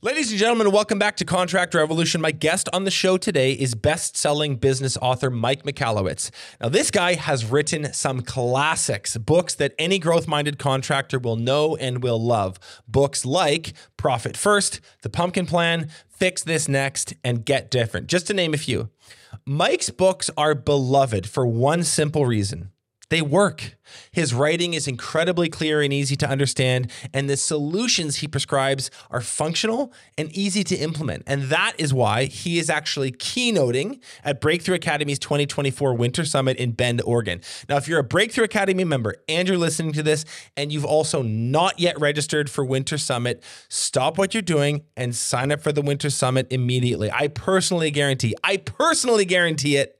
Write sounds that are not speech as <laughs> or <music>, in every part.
Ladies and gentlemen, welcome back to Contractor Evolution. My guest on the show today is best selling business author Mike Michalowicz. Now, this guy has written some classics, books that any growth minded contractor will know and will love. Books like Profit First, The Pumpkin Plan, Fix This Next, and Get Different, just to name a few. Mike's books are beloved for one simple reason they work. His writing is incredibly clear and easy to understand, and the solutions he prescribes are functional and easy to implement. And that is why he is actually keynoting at Breakthrough Academy's 2024 Winter Summit in Bend, Oregon. Now, if you're a Breakthrough Academy member and you're listening to this and you've also not yet registered for Winter Summit, stop what you're doing and sign up for the Winter Summit immediately. I personally guarantee, I personally guarantee it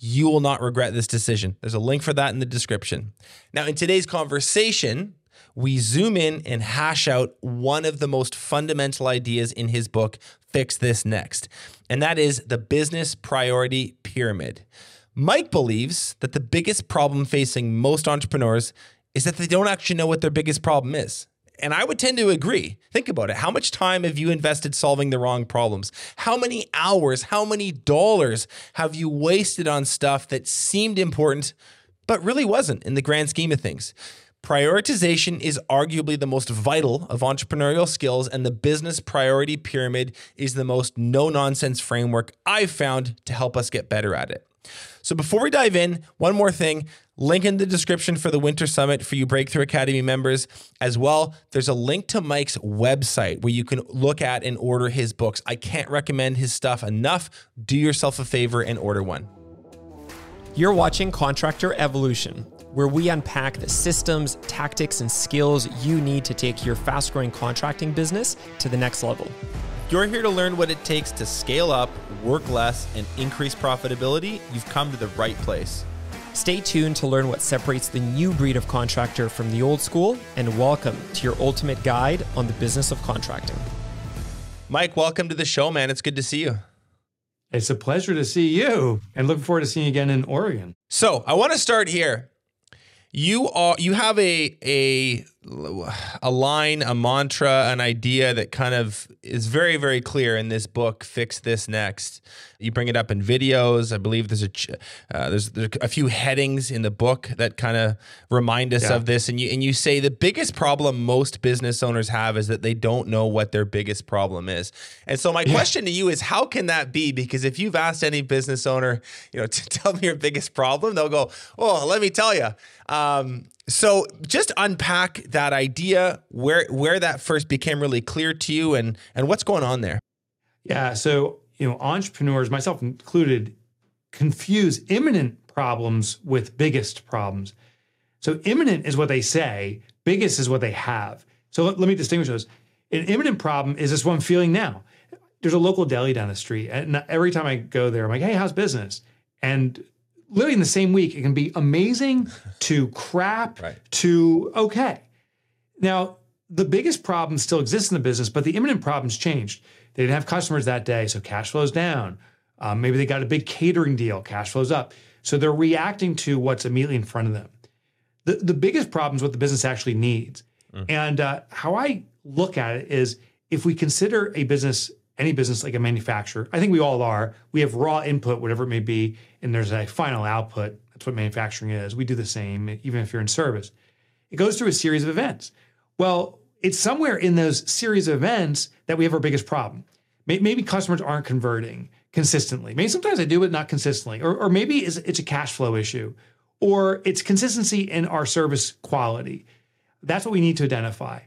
you will not regret this decision. There's a link for that in the description. Now, in today's conversation, we zoom in and hash out one of the most fundamental ideas in his book, Fix This Next, and that is the business priority pyramid. Mike believes that the biggest problem facing most entrepreneurs is that they don't actually know what their biggest problem is. And I would tend to agree. Think about it. How much time have you invested solving the wrong problems? How many hours, how many dollars have you wasted on stuff that seemed important, but really wasn't in the grand scheme of things? Prioritization is arguably the most vital of entrepreneurial skills, and the business priority pyramid is the most no nonsense framework I've found to help us get better at it. So, before we dive in, one more thing Link in the description for the Winter Summit for you Breakthrough Academy members as well. There's a link to Mike's website where you can look at and order his books. I can't recommend his stuff enough. Do yourself a favor and order one. You're watching Contractor Evolution, where we unpack the systems, tactics, and skills you need to take your fast growing contracting business to the next level. You're here to learn what it takes to scale up, work less, and increase profitability. You've come to the right place. Stay tuned to learn what separates the new breed of contractor from the old school, and welcome to your ultimate guide on the business of contracting. Mike, welcome to the show, man. It's good to see you. It's a pleasure to see you and looking forward to seeing you again in Oregon. So, I want to start here. You are you have a a a line, a mantra, an idea that kind of is very, very clear in this book. Fix this next. You bring it up in videos. I believe there's a uh, there's, there's a few headings in the book that kind of remind us yeah. of this. And you and you say the biggest problem most business owners have is that they don't know what their biggest problem is. And so my yeah. question to you is, how can that be? Because if you've asked any business owner, you know, <laughs> to tell me your biggest problem, they'll go, "Oh, let me tell you." Um, so just unpack that idea, where where that first became really clear to you, and and what's going on there. Yeah. So you know, entrepreneurs, myself included, confuse imminent problems with biggest problems. So imminent is what they say, biggest is what they have. So let, let me distinguish those. An imminent problem is this one feeling now. There's a local deli down the street, and every time I go there, I'm like, "Hey, how's business?" And literally in the same week, it can be amazing <laughs> to crap right. to okay. Now, the biggest problem still exists in the business, but the imminent problems changed. They didn't have customers that day, so cash flows down. Um, maybe they got a big catering deal, cash flows up. So they're reacting to what's immediately in front of them. The, the biggest problem is what the business actually needs. Mm. And uh, how I look at it is if we consider a business any business like a manufacturer, I think we all are, we have raw input, whatever it may be, and there's a final output. That's what manufacturing is. We do the same, even if you're in service. It goes through a series of events. Well, it's somewhere in those series of events that we have our biggest problem. Maybe customers aren't converting consistently. Maybe sometimes they do, but not consistently. Or, or maybe it's a cash flow issue, or it's consistency in our service quality. That's what we need to identify.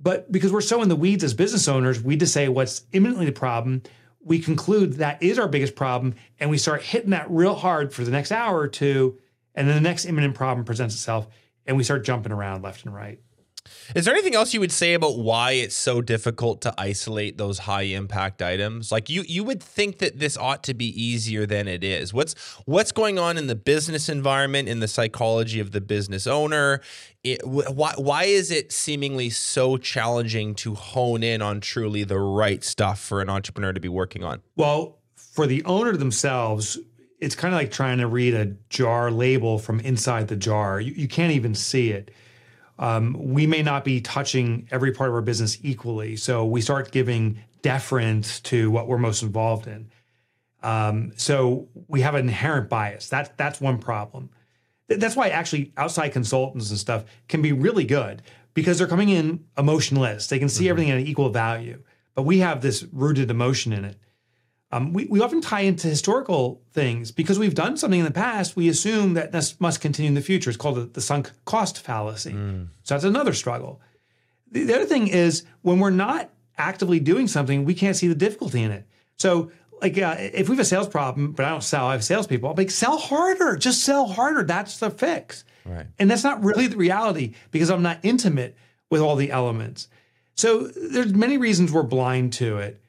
But because we're so in the weeds as business owners, we just say what's imminently the problem. We conclude that is our biggest problem, and we start hitting that real hard for the next hour or two. And then the next imminent problem presents itself, and we start jumping around left and right. Is there anything else you would say about why it's so difficult to isolate those high impact items? Like you you would think that this ought to be easier than it is. What's what's going on in the business environment in the psychology of the business owner? It, why why is it seemingly so challenging to hone in on truly the right stuff for an entrepreneur to be working on? Well, for the owner themselves, it's kind of like trying to read a jar label from inside the jar. You, you can't even see it um, we may not be touching every part of our business equally. So we start giving deference to what we're most involved in. Um, so we have an inherent bias. That, that's one problem. That's why actually outside consultants and stuff can be really good because they're coming in emotionless. They can see mm-hmm. everything at an equal value, but we have this rooted emotion in it. Um, we, we often tie into historical things because we've done something in the past. We assume that this must continue in the future. It's called the, the sunk cost fallacy. Mm. So that's another struggle. The, the, other thing is when we're not actively doing something, we can't see the difficulty in it. So, like, uh, if we have a sales problem, but I don't sell, I have salespeople, I'll be like, sell harder, just sell harder. That's the fix. Right. And that's not really the reality because I'm not intimate with all the elements. So there's many reasons we're blind to it.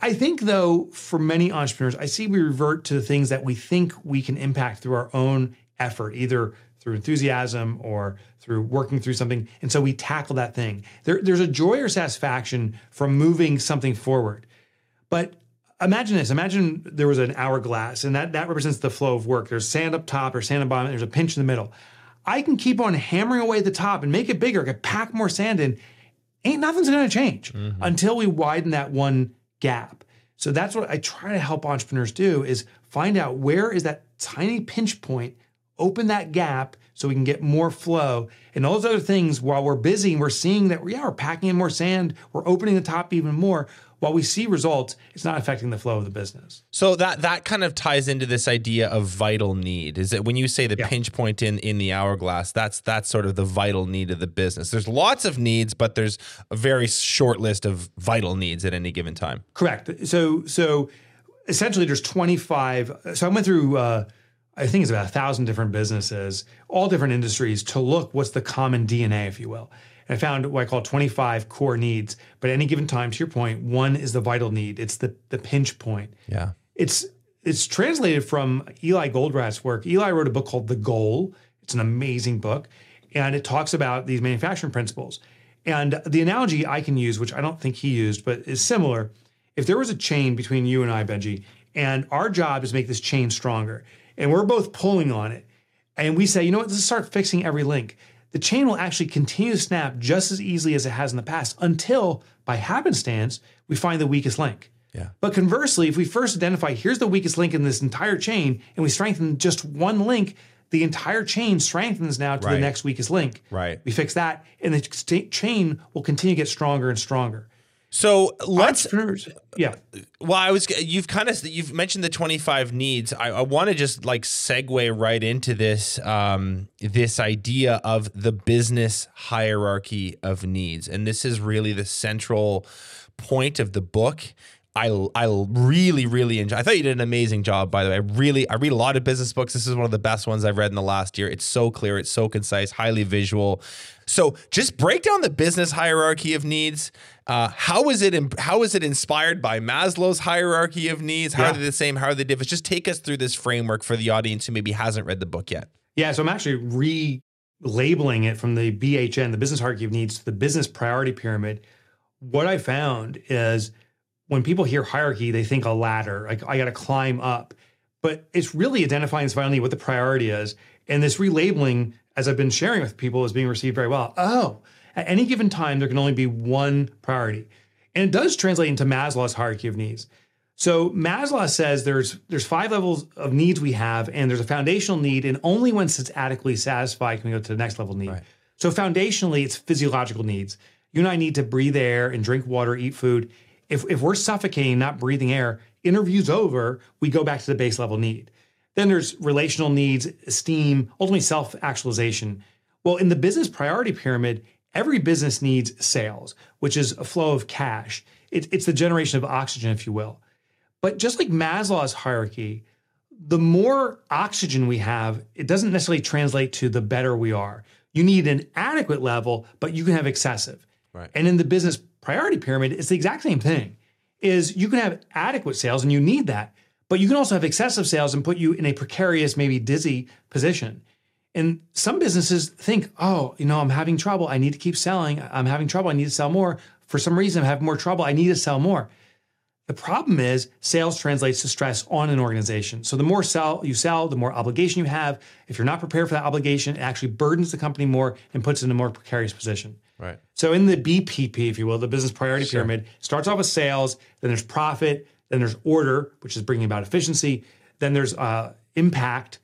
I think, though, for many entrepreneurs, I see we revert to the things that we think we can impact through our own effort, either through enthusiasm or through working through something. And so we tackle that thing. There, there's a joy or satisfaction from moving something forward. But imagine this imagine there was an hourglass, and that, that represents the flow of work. There's sand up top or sand at bottom, there's a pinch in the middle. I can keep on hammering away at the top and make it bigger, I can pack more sand in. Ain't nothing's gonna change mm-hmm. until we widen that one gap. So that's what I try to help entrepreneurs do is find out where is that tiny pinch point, open that gap so we can get more flow. And all those other things while we're busy we're seeing that yeah, we're packing in more sand, we're opening the top even more while we see results, it's not affecting the flow of the business. So that that kind of ties into this idea of vital need. Is that when you say the yeah. pinch point in in the hourglass, that's that's sort of the vital need of the business. There's lots of needs, but there's a very short list of vital needs at any given time. Correct. So so essentially there's 25 so I went through uh, I think it's about a thousand different businesses, all different industries, to look what's the common DNA, if you will. I found what I call 25 core needs. But at any given time, to your point, one is the vital need. It's the the pinch point. Yeah. It's it's translated from Eli Goldratt's work. Eli wrote a book called The Goal. It's an amazing book. And it talks about these manufacturing principles. And the analogy I can use, which I don't think he used, but is similar. If there was a chain between you and I, Benji, and our job is to make this chain stronger, and we're both pulling on it, and we say, you know what, let's start fixing every link the chain will actually continue to snap just as easily as it has in the past until, by happenstance, we find the weakest link. Yeah. But conversely, if we first identify here's the weakest link in this entire chain and we strengthen just one link, the entire chain strengthens now to right. the next weakest link. Right. We fix that, and the chain will continue to get stronger and stronger. So let's yeah. Well, I was you've kind of you've mentioned the 25 needs. I, I want to just like segue right into this um, this idea of the business hierarchy of needs, and this is really the central point of the book. I I really really enjoy. I thought you did an amazing job. By the way, I really I read a lot of business books. This is one of the best ones I've read in the last year. It's so clear. It's so concise. Highly visual. So just break down the business hierarchy of needs. Uh, how is it? How is it inspired by Maslow's hierarchy of needs? How yeah. are they the same? How are they different? Just take us through this framework for the audience who maybe hasn't read the book yet. Yeah. So I'm actually relabeling it from the BHN, the business hierarchy of needs, to the business priority pyramid. What I found is when people hear hierarchy, they think a ladder, like I got to climb up. But it's really identifying finally what the priority is. And this relabeling, as I've been sharing with people, is being received very well. Oh, at any given time, there can only be one priority. And it does translate into Maslow's hierarchy of needs. So Maslow says there's there's five levels of needs we have, and there's a foundational need, and only once it's adequately satisfied can we go to the next level need. Right. So foundationally, it's physiological needs. You and I need to breathe air and drink water, eat food if, if we're suffocating, not breathing air, interview's over, we go back to the base level need. Then there's relational needs, esteem, ultimately self actualization. Well, in the business priority pyramid, every business needs sales, which is a flow of cash. It, it's the generation of oxygen, if you will. But just like Maslow's hierarchy, the more oxygen we have, it doesn't necessarily translate to the better we are. You need an adequate level, but you can have excessive. Right. And in the business priority pyramid, it's the exact same thing. Is you can have adequate sales and you need that, but you can also have excessive sales and put you in a precarious, maybe dizzy position. And some businesses think, oh, you know, I'm having trouble. I need to keep selling. I'm having trouble. I need to sell more. For some reason, I'm having more trouble. I need to sell more. The problem is sales translates to stress on an organization. So the more sell you sell, the more obligation you have. If you're not prepared for that obligation, it actually burdens the company more and puts it in a more precarious position. Right. So in the BPP, if you will, the business priority pyramid, starts off with sales, then there's profit, then there's order, which is bringing about efficiency, then there's uh, impact.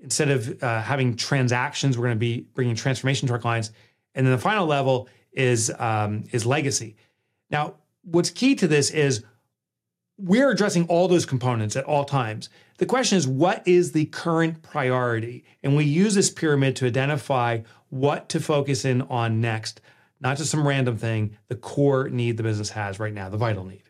Instead of uh, having transactions, we're going to be bringing transformation to our clients, and then the final level is um, is legacy. Now, what's key to this is we're addressing all those components at all times. The question is, what is the current priority? And we use this pyramid to identify what to focus in on next, not just some random thing, the core need the business has right now, the vital need.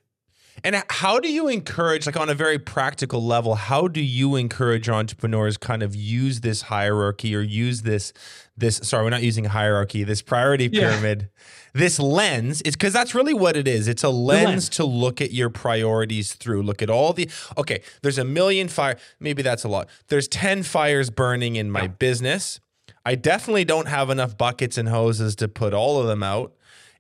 And how do you encourage, like on a very practical level, how do you encourage entrepreneurs kind of use this hierarchy or use this this sorry, we're not using hierarchy, this priority pyramid, yeah. this lens, it's because that's really what it is. It's a lens, lens, to look at your priorities through. Look at all the okay, there's a million fire, maybe that's a lot. There's 10 fires burning in my yeah. business. I definitely don't have enough buckets and hoses to put all of them out.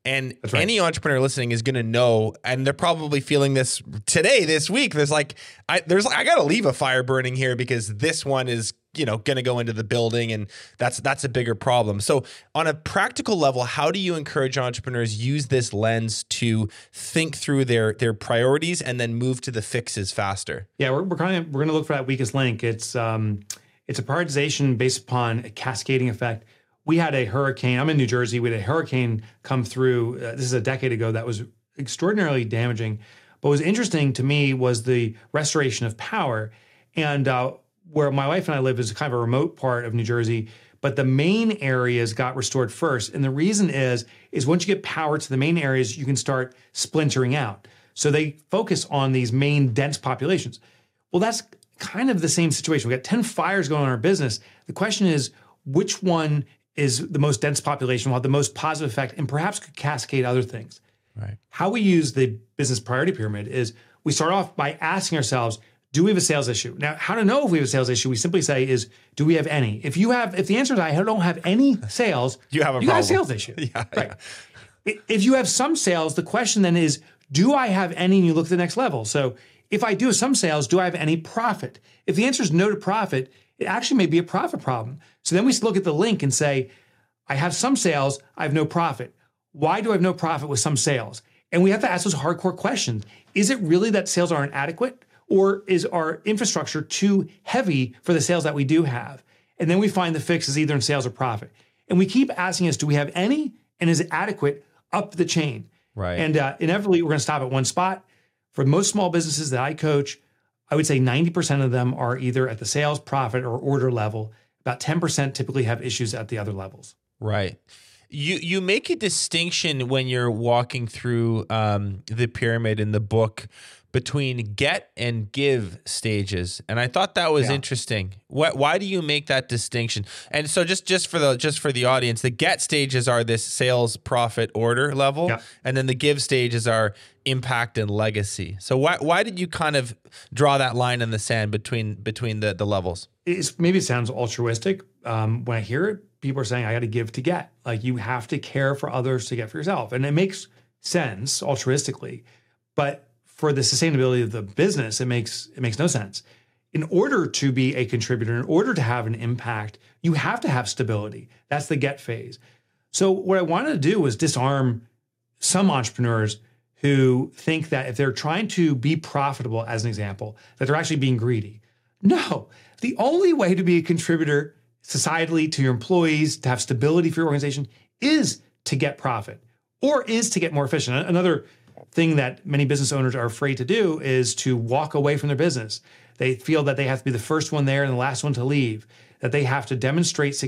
And right. any entrepreneur listening is going to know, and they're probably feeling this today, this week. There's like, I there's I got to leave a fire burning here because this one is you know going to go into the building, and that's that's a bigger problem. So on a practical level, how do you encourage entrepreneurs use this lens to think through their their priorities and then move to the fixes faster? Yeah, we're, we're kind of we're going to look for that weakest link. It's um, it's a prioritization based upon a cascading effect we had a hurricane. I'm in New Jersey. We had a hurricane come through. Uh, this is a decade ago. That was extraordinarily damaging. But what was interesting to me was the restoration of power. And uh, where my wife and I live is kind of a remote part of New Jersey, but the main areas got restored first. And the reason is, is once you get power to the main areas, you can start splintering out. So they focus on these main dense populations. Well, that's kind of the same situation. We got 10 fires going on in our business. The question is, which one is the most dense population will have the most positive effect and perhaps could cascade other things. Right. How we use the business priority pyramid is we start off by asking ourselves, do we have a sales issue? Now, how to know if we have a sales issue? We simply say is, do we have any? If you have, if the answer is I don't have any <laughs> sales, you have a, you got a sales issue. <laughs> yeah, right. Yeah. If you have some sales, the question then is, do I have any? And you look at the next level. So if I do some sales, do I have any profit? If the answer is no to profit, it actually may be a profit problem. So then we look at the link and say, I have some sales, I have no profit. Why do I have no profit with some sales? And we have to ask those hardcore questions. Is it really that sales aren't adequate? Or is our infrastructure too heavy for the sales that we do have? And then we find the fix is either in sales or profit. And we keep asking us, do we have any? And is it adequate up the chain? Right. And uh, inevitably, we're going to stop at one spot. For most small businesses that I coach, I would say 90% of them are either at the sales, profit, or order level. About 10% typically have issues at the other levels. Right. You you make a distinction when you're walking through um, the pyramid in the book between get and give stages and i thought that was yeah. interesting what, why do you make that distinction and so just just for the just for the audience the get stages are this sales profit order level yeah. and then the give stages are impact and legacy so why why did you kind of draw that line in the sand between between the the levels it's, maybe it sounds altruistic um, when i hear it people are saying, I got to give to get. Like you have to care for others to get for yourself. And it makes sense altruistically. But for the sustainability of the business, it makes it makes no sense. In order to be a contributor, in order to have an impact, you have to have stability. That's the get phase. So what I wanted to do was disarm some entrepreneurs who think that if they're trying to be profitable, as an example, that they're actually being greedy. No, the only way to be a contributor societally to your employees, to have stability for your organization, is to get profit or is to get more efficient. Another thing that many business owners are afraid to do is to walk away from their business. They feel that they have to be the first one there and the last one to leave, that they have to demonstrate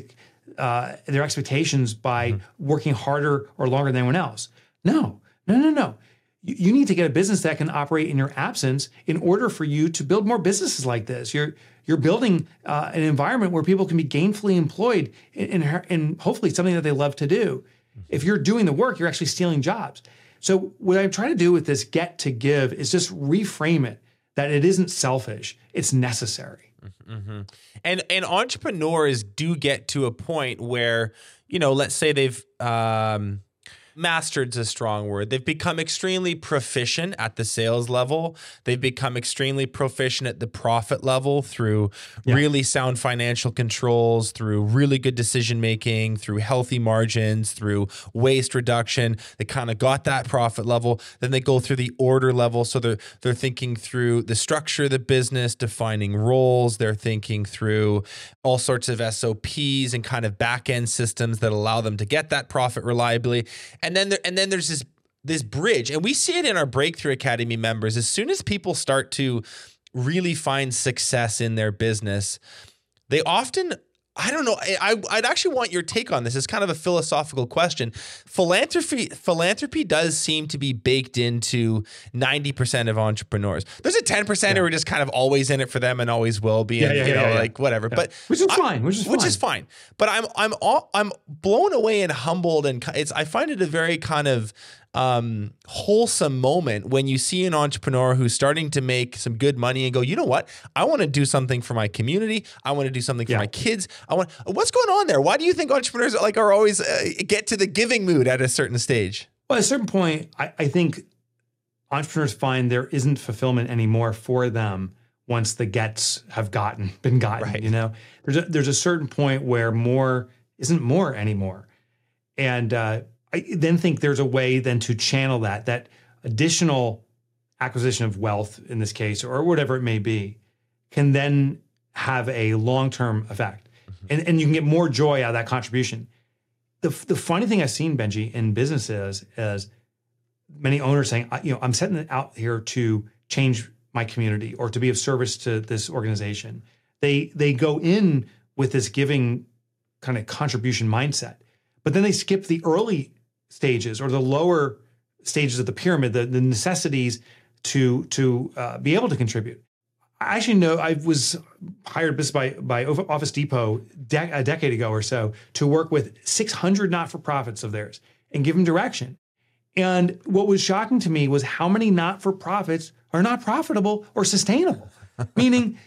uh, their expectations by mm-hmm. working harder or longer than anyone else. No, no, no, no. You, you need to get a business that can operate in your absence in order for you to build more businesses like this. You're you're building uh, an environment where people can be gainfully employed in, in, in hopefully something that they love to do. If you're doing the work, you're actually stealing jobs. So what I'm trying to do with this get to give is just reframe it that it isn't selfish; it's necessary. Mm-hmm. And and entrepreneurs do get to a point where you know, let's say they've um, mastered's a strong word. They've become extremely proficient at the sales level. They've become extremely proficient at the profit level through yeah. really sound financial controls, through really good decision making, through healthy margins, through waste reduction. They kind of got that profit level. Then they go through the order level. So they're they're thinking through the structure of the business, defining roles. They're thinking through all sorts of SOPs and kind of back end systems that allow them to get that profit reliably and then there, and then there's this this bridge, and we see it in our Breakthrough Academy members. As soon as people start to really find success in their business, they often I don't know. I, I'd actually want your take on this. It's kind of a philosophical question. Philanthropy philanthropy does seem to be baked into 90% of entrepreneurs. There's a 10% yeah. who are just kind of always in it for them and always will be, yeah, and, yeah, you know, yeah, like whatever. But which is I, fine. Which is which fine. is fine. But I'm I'm all, I'm blown away and humbled, and it's I find it a very kind of um, wholesome moment when you see an entrepreneur who's starting to make some good money and go, you know what? I want to do something for my community. I want to do something for yeah. my kids. I want. What's going on there? Why do you think entrepreneurs like are always uh, get to the giving mood at a certain stage? Well, at a certain point, I, I think entrepreneurs find there isn't fulfillment anymore for them once the gets have gotten <laughs> been gotten. Right. You know, there's a, there's a certain point where more isn't more anymore, and uh, I then think there's a way then to channel that that additional acquisition of wealth in this case or whatever it may be can then have a long-term effect. Mm-hmm. and, and you can get more joy out of that contribution. The, the funny thing i've seen benji in businesses is many owners saying you know i'm setting it out here to change my community or to be of service to this organization. They they go in with this giving kind of contribution mindset but then they skip the early stages or the lower stages of the pyramid, the, the necessities to to uh, be able to contribute. I actually know I was hired by by Office Depot de- a decade ago or so to work with 600 not for profits of theirs and give them direction. And what was shocking to me was how many not for profits are not profitable or sustainable, <laughs> meaning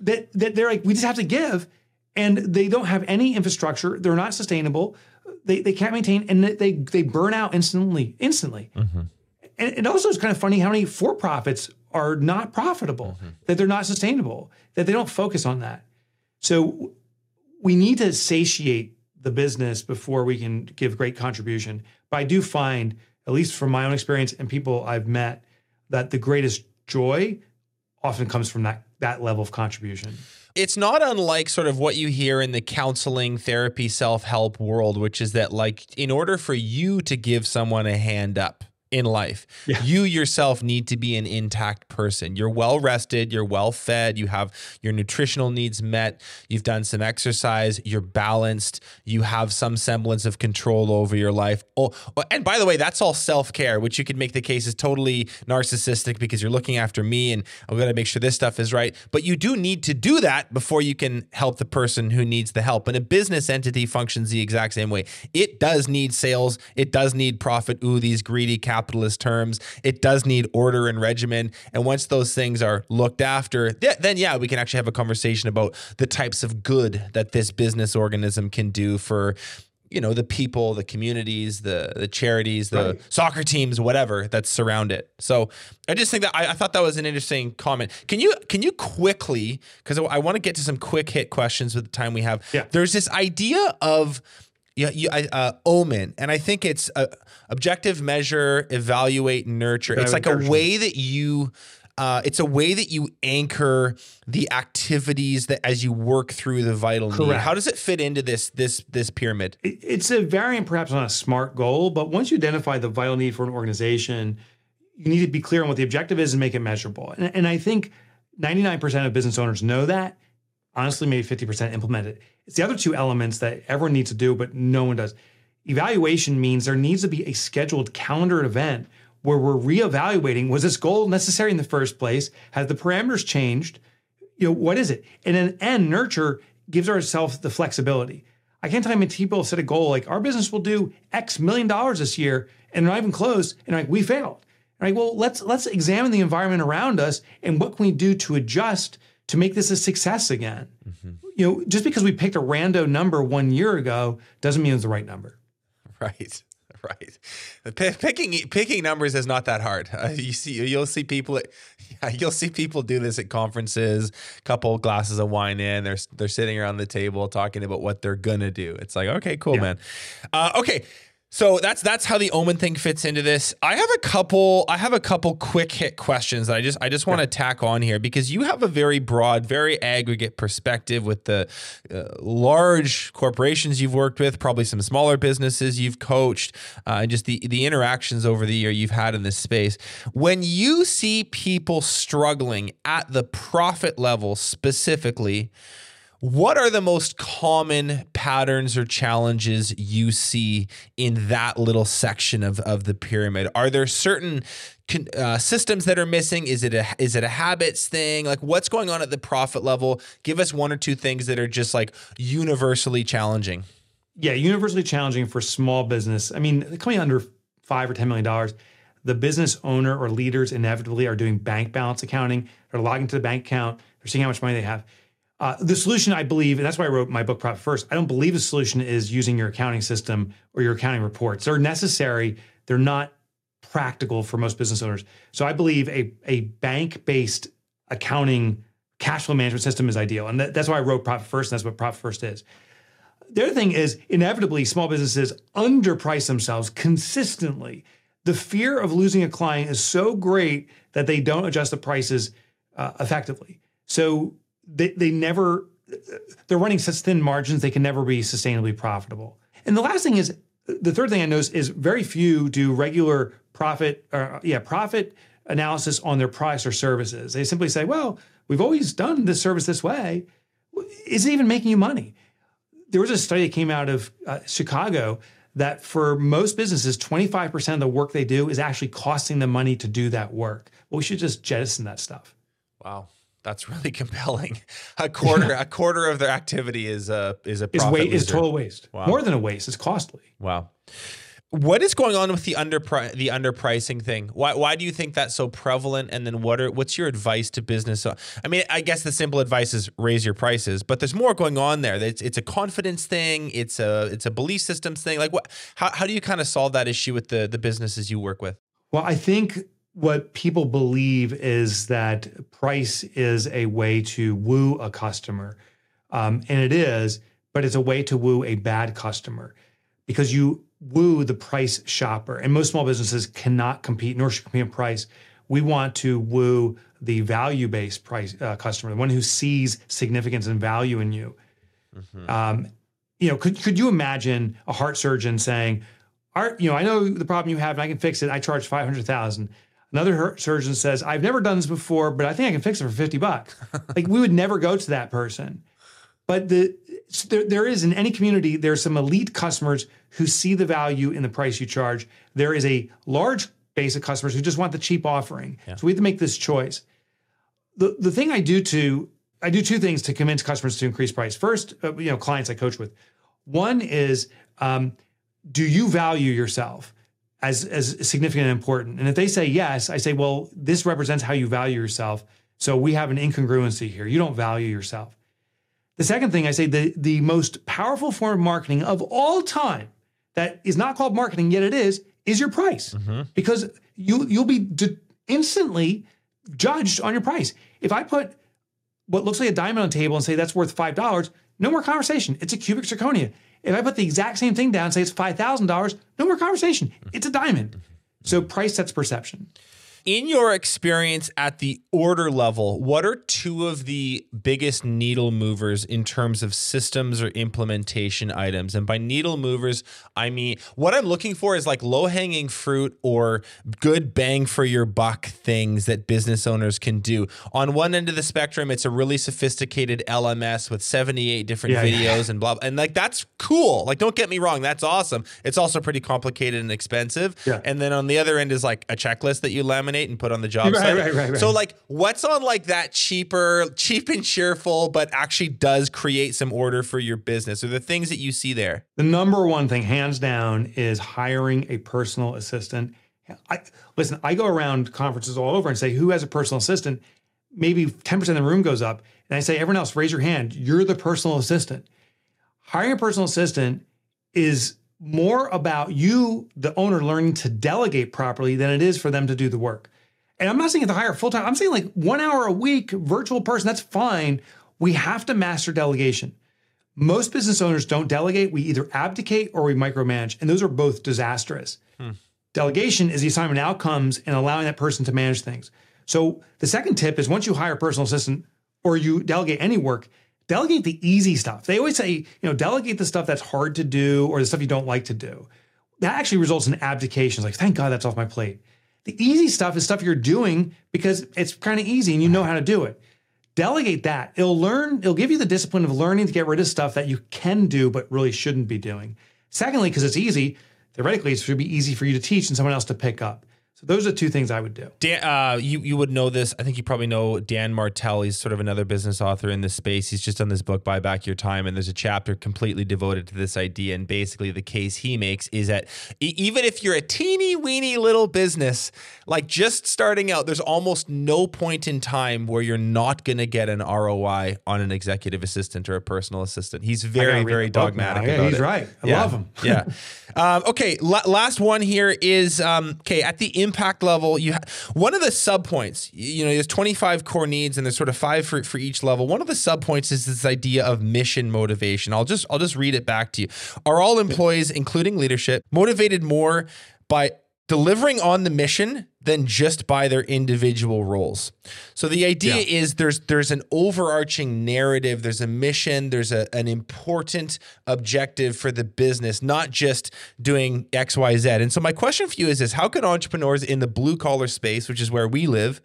that that they're like we just have to give, and they don't have any infrastructure. They're not sustainable they, they can't maintain and they they burn out instantly instantly. Mm-hmm. And it also is kind of funny how many for profits are not profitable, mm-hmm. that they're not sustainable, that they don't focus on that. So we need to satiate the business before we can give great contribution. But I do find, at least from my own experience and people I've met, that the greatest joy often comes from that that level of contribution it's not unlike sort of what you hear in the counseling, therapy, self help world, which is that, like, in order for you to give someone a hand up, in life. Yeah. You yourself need to be an intact person. You're well rested, you're well fed, you have your nutritional needs met, you've done some exercise, you're balanced, you have some semblance of control over your life. Oh, oh and by the way, that's all self-care, which you could make the case is totally narcissistic because you're looking after me and I'm going to make sure this stuff is right. But you do need to do that before you can help the person who needs the help. And a business entity functions the exact same way. It does need sales, it does need profit. Ooh, these greedy cap capitalist terms. It does need order and regimen. And once those things are looked after, then yeah, we can actually have a conversation about the types of good that this business organism can do for you know the people the communities the the charities the right. soccer teams whatever that surround it so i just think that I, I, thought that was an interesting comment can you can you quickly because I, I want to get to some quick hit questions with the time we have yeah. there's this idea of yeah, you, I, uh, OMEN, and I think it's a objective, measure, evaluate, nurture. It's like a way that you, uh, it's a way that you anchor the activities that as you work through the vital Correct. need. How does it fit into this this this pyramid? It's a variant, perhaps on a smart goal, but once you identify the vital need for an organization, you need to be clear on what the objective is and make it measurable. And, and I think 99% of business owners know that honestly, maybe 50% implement it. It's the other two elements that everyone needs to do, but no one does. Evaluation means there needs to be a scheduled calendar event where we're reevaluating was this goal necessary in the first place? Have the parameters changed? you know, what is it? And then and nurture gives ourselves the flexibility. I can't tell you people set a goal like our business will do X million dollars this year, and not even close, and like we failed. Right? Well, let's let's examine the environment around us and what can we do to adjust to make this a success again. Mm-hmm. You know, just because we picked a rando number one year ago doesn't mean it's the right number. <laughs> Right. Right. P- picking picking numbers is not that hard. Uh, you see, you'll see people. Yeah, <laughs> you'll see people do this at conferences. Couple glasses of wine in, they're they're sitting around the table talking about what they're gonna do. It's like, okay, cool, yeah. man. Uh, okay, so that's that's how the omen thing fits into this. I have a couple I have a couple quick hit questions that I just I just want to tack on here because you have a very broad, very aggregate perspective with the uh, large corporations you've worked with, probably some smaller businesses you've coached, uh, and just the the interactions over the year you've had in this space. When you see people struggling at the profit level specifically, what are the most common patterns or challenges you see in that little section of, of the pyramid? Are there certain uh, systems that are missing? Is it a is it a habits thing? Like what's going on at the profit level? Give us one or two things that are just like universally challenging. Yeah, universally challenging for small business. I mean, coming under five or ten million dollars, the business owner or leaders inevitably are doing bank balance accounting. They're logging to the bank account. They're seeing how much money they have uh, the solution, I believe, and that's why I wrote my book Profit First. I don't believe the solution is using your accounting system or your accounting reports. They're necessary. They're not practical for most business owners. So I believe a a bank based accounting cash flow management system is ideal, and that, that's why I wrote Profit First. And that's what Profit First is. The other thing is inevitably small businesses underprice themselves consistently. The fear of losing a client is so great that they don't adjust the prices uh, effectively. So they, they never they're running such thin margins they can never be sustainably profitable. And the last thing is the third thing I notice is very few do regular profit or yeah profit analysis on their price or services. They simply say, well, we've always done this service this way. Is it even making you money? There was a study that came out of uh, Chicago that for most businesses, 25% of the work they do is actually costing them money to do that work. Well, we should just jettison that stuff. Wow. That's really <laughs> compelling. A quarter, a quarter of their activity is a is a is, wa- is total waste. Wow. More than a waste. It's costly. Wow. What is going on with the under the underpricing thing? Why why do you think that's so prevalent? And then what are what's your advice to business? Uh, I mean, I guess the simple advice is raise your prices, but there's more going on there. It's it's a confidence thing. It's a it's a belief systems thing. Like what? How how do you kind of solve that issue with the the businesses you work with? Well, I think what people believe is that price is a way to woo a customer. Um, and it is, but it's a way to woo a bad customer because you woo the price shopper. And most small businesses cannot compete, nor should compete in price. We want to woo the value based price uh, customer, the one who sees significance and value in you. Mm-hmm. Um, you know, could, could you imagine a heart surgeon saying, Art, you know, I know the problem you have and I can fix it. I charge 500,000. Another surgeon says, I've never done this before, but I think I can fix it for 50 bucks. <laughs> like we would never go to that person. But the there, there is in any community, there are some elite customers who see the value in the price you charge. There is a large base of customers who just want the cheap offering. Yeah. So we have to make this choice. The the thing I do to I do two things to convince customers to increase price. First, uh, you know, clients I coach with. One is, um, do you value yourself? As as significant and important. And if they say yes, I say, well, this represents how you value yourself. So we have an incongruency here. You don't value yourself. The second thing I say, the, the most powerful form of marketing of all time that is not called marketing, yet it is, is your price. Mm-hmm. Because you you'll be d- instantly judged on your price. If I put what looks like a diamond on the table and say that's worth five dollars, no more conversation. It's a cubic zirconia. If I put the exact same thing down, say it's $5,000, no more conversation. It's a diamond. So price sets perception. In your experience at the order level, what are two of the biggest needle movers in terms of systems or implementation items? And by needle movers, I mean what I'm looking for is like low hanging fruit or good bang for your buck things that business owners can do. On one end of the spectrum, it's a really sophisticated LMS with 78 different yeah, videos yeah. and blah, blah. And like that's cool. Like, don't get me wrong, that's awesome. It's also pretty complicated and expensive. Yeah. And then on the other end is like a checklist that you laminate and put on the job Right, site. right, right, right. So like what's on like that cheaper, cheap and cheerful, but actually does create some order for your business or the things that you see there? The number one thing, hands down, is hiring a personal assistant. I, listen, I go around conferences all over and say, who has a personal assistant? Maybe 10% of the room goes up. And I say, everyone else, raise your hand. You're the personal assistant. Hiring a personal assistant is more about you, the owner, learning to delegate properly than it is for them to do the work. And I'm not saying to hire full time. I'm saying like one hour a week, virtual person, that's fine. We have to master delegation. Most business owners don't delegate. We either abdicate or we micromanage, and those are both disastrous. Hmm. Delegation is the assignment outcomes and allowing that person to manage things. So the second tip is once you hire a personal assistant or you delegate any work, delegate the easy stuff. They always say, you know, delegate the stuff that's hard to do or the stuff you don't like to do. That actually results in abdication. It's like, thank God that's off my plate. The easy stuff is stuff you're doing because it's kind of easy and you know how to do it. Delegate that. It'll learn, it'll give you the discipline of learning to get rid of stuff that you can do but really shouldn't be doing. Secondly, because it's easy, theoretically, it should be easy for you to teach and someone else to pick up. So those are the two things I would do. Dan, uh, you you would know this. I think you probably know Dan Martell. He's sort of another business author in this space. He's just done this book, Buy Back Your Time, and there's a chapter completely devoted to this idea. And basically, the case he makes is that e- even if you're a teeny weeny little business, like just starting out, there's almost no point in time where you're not going to get an ROI on an executive assistant or a personal assistant. He's very very the book now. dogmatic. Yeah, he's it. right. I Yeah. love him. yeah. <laughs> Um, okay. La- last one here is um, okay. At the impact level, you ha- one of the sub points. You know, there's 25 core needs, and there's sort of five for, for each level. One of the sub points is this idea of mission motivation. I'll just I'll just read it back to you. Are all employees, including leadership, motivated more by delivering on the mission than just by their individual roles. So the idea Yeah. is there's there's an overarching narrative, there's a mission, there's a, an important objective for the business, not just doing XYZ. And so my question for you is this, how can entrepreneurs in the blue collar space, which is where we live,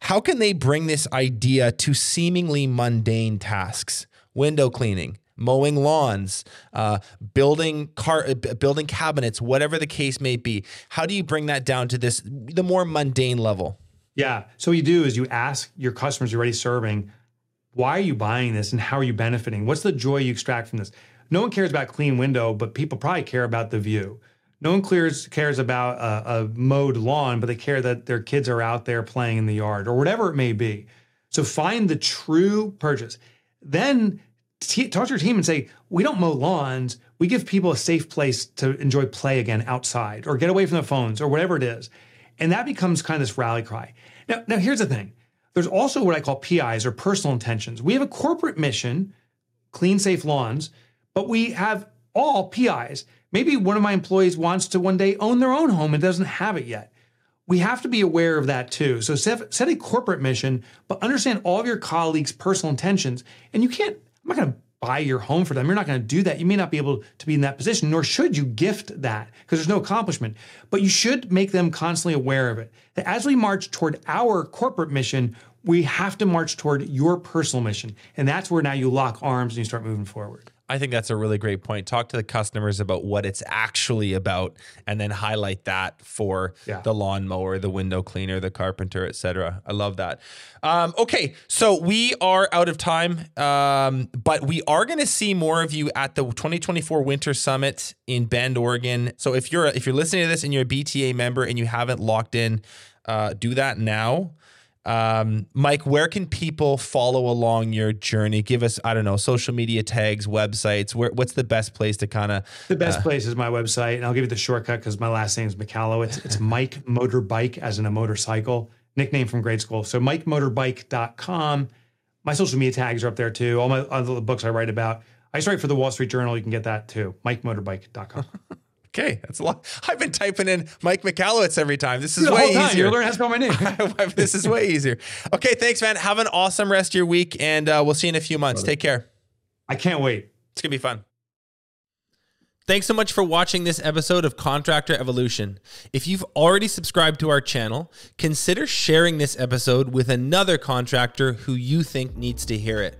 how can they bring this idea to seemingly mundane tasks? Window cleaning, mowing lawns, uh, building car, building cabinets, whatever the case may be. How do you bring that down to this the more mundane level? Yeah. So what you do is you ask your customers you're already serving, why are you buying this and how are you benefiting? What's the joy you extract from this? No one cares about clean window, but people probably care about the view. No one cares cares about a, a mowed lawn, but they care that their kids are out there playing in the yard or whatever it may be. So find the true purchase. Then t- talk to your team and say, we don't mow lawns. We give people a safe place to enjoy play again outside or get away from the phones or whatever it is. And that becomes kind of this rally cry. Now, now here's the thing. There's also what I call PIs or personal intentions. We have a corporate mission, clean, safe lawns, but we have all PIs. Maybe one of my employees wants to one day own their own home and doesn't have it yet. We have to be aware of that too. So set, set a corporate mission, but understand all of your colleagues' personal intentions. And you can't, I'm not going to buy your home for them. You're not going to do that. You may not be able to be in that position, nor should you gift that because there's no accomplishment. But you should make them constantly aware of it. That as we march toward our corporate mission, we have to march toward your personal mission. And that's where now you lock arms and you start moving forward. I think that's a really great point. Talk to the customers about what it's actually about and then highlight that for Yeah. the lawnmower, the window cleaner, the carpenter, etc. I love that. Um, okay, so we are out of time, um, but we are going to see more of you at the 2024 Winter Summit in Bend, Oregon. So if you're if you're listening to this and you're a BTA member and you haven't locked in, uh, do that now. Um, Mike, where can people follow along your journey? Give us, I don't know, social media tags, websites. Where, what's the best place to kind of? The best place is my website, and I'll give you the shortcut because my last name is Michalowicz. It's <laughs> Mike Motorbike, as in a motorcycle, nickname from grade school. So MikeMotorbike.com. My social media tags are up there too. All my other books I write about. I used to write for the Wall Street Journal. You can get that too. MikeMotorbike.com. <laughs> Okay, that's a lot. I've been typing in Mike Michalowicz every time. This is way easier. you learn how to spell my name. <laughs> this is way easier. Okay, thanks, man. Have an awesome rest of your week, and uh, we'll see you in a few months. Take care. I can't wait. It's gonna be fun. Thanks so much for watching this episode of Contractor Evolution. If you've already subscribed to our channel, consider sharing this episode with another contractor who you think needs to hear it.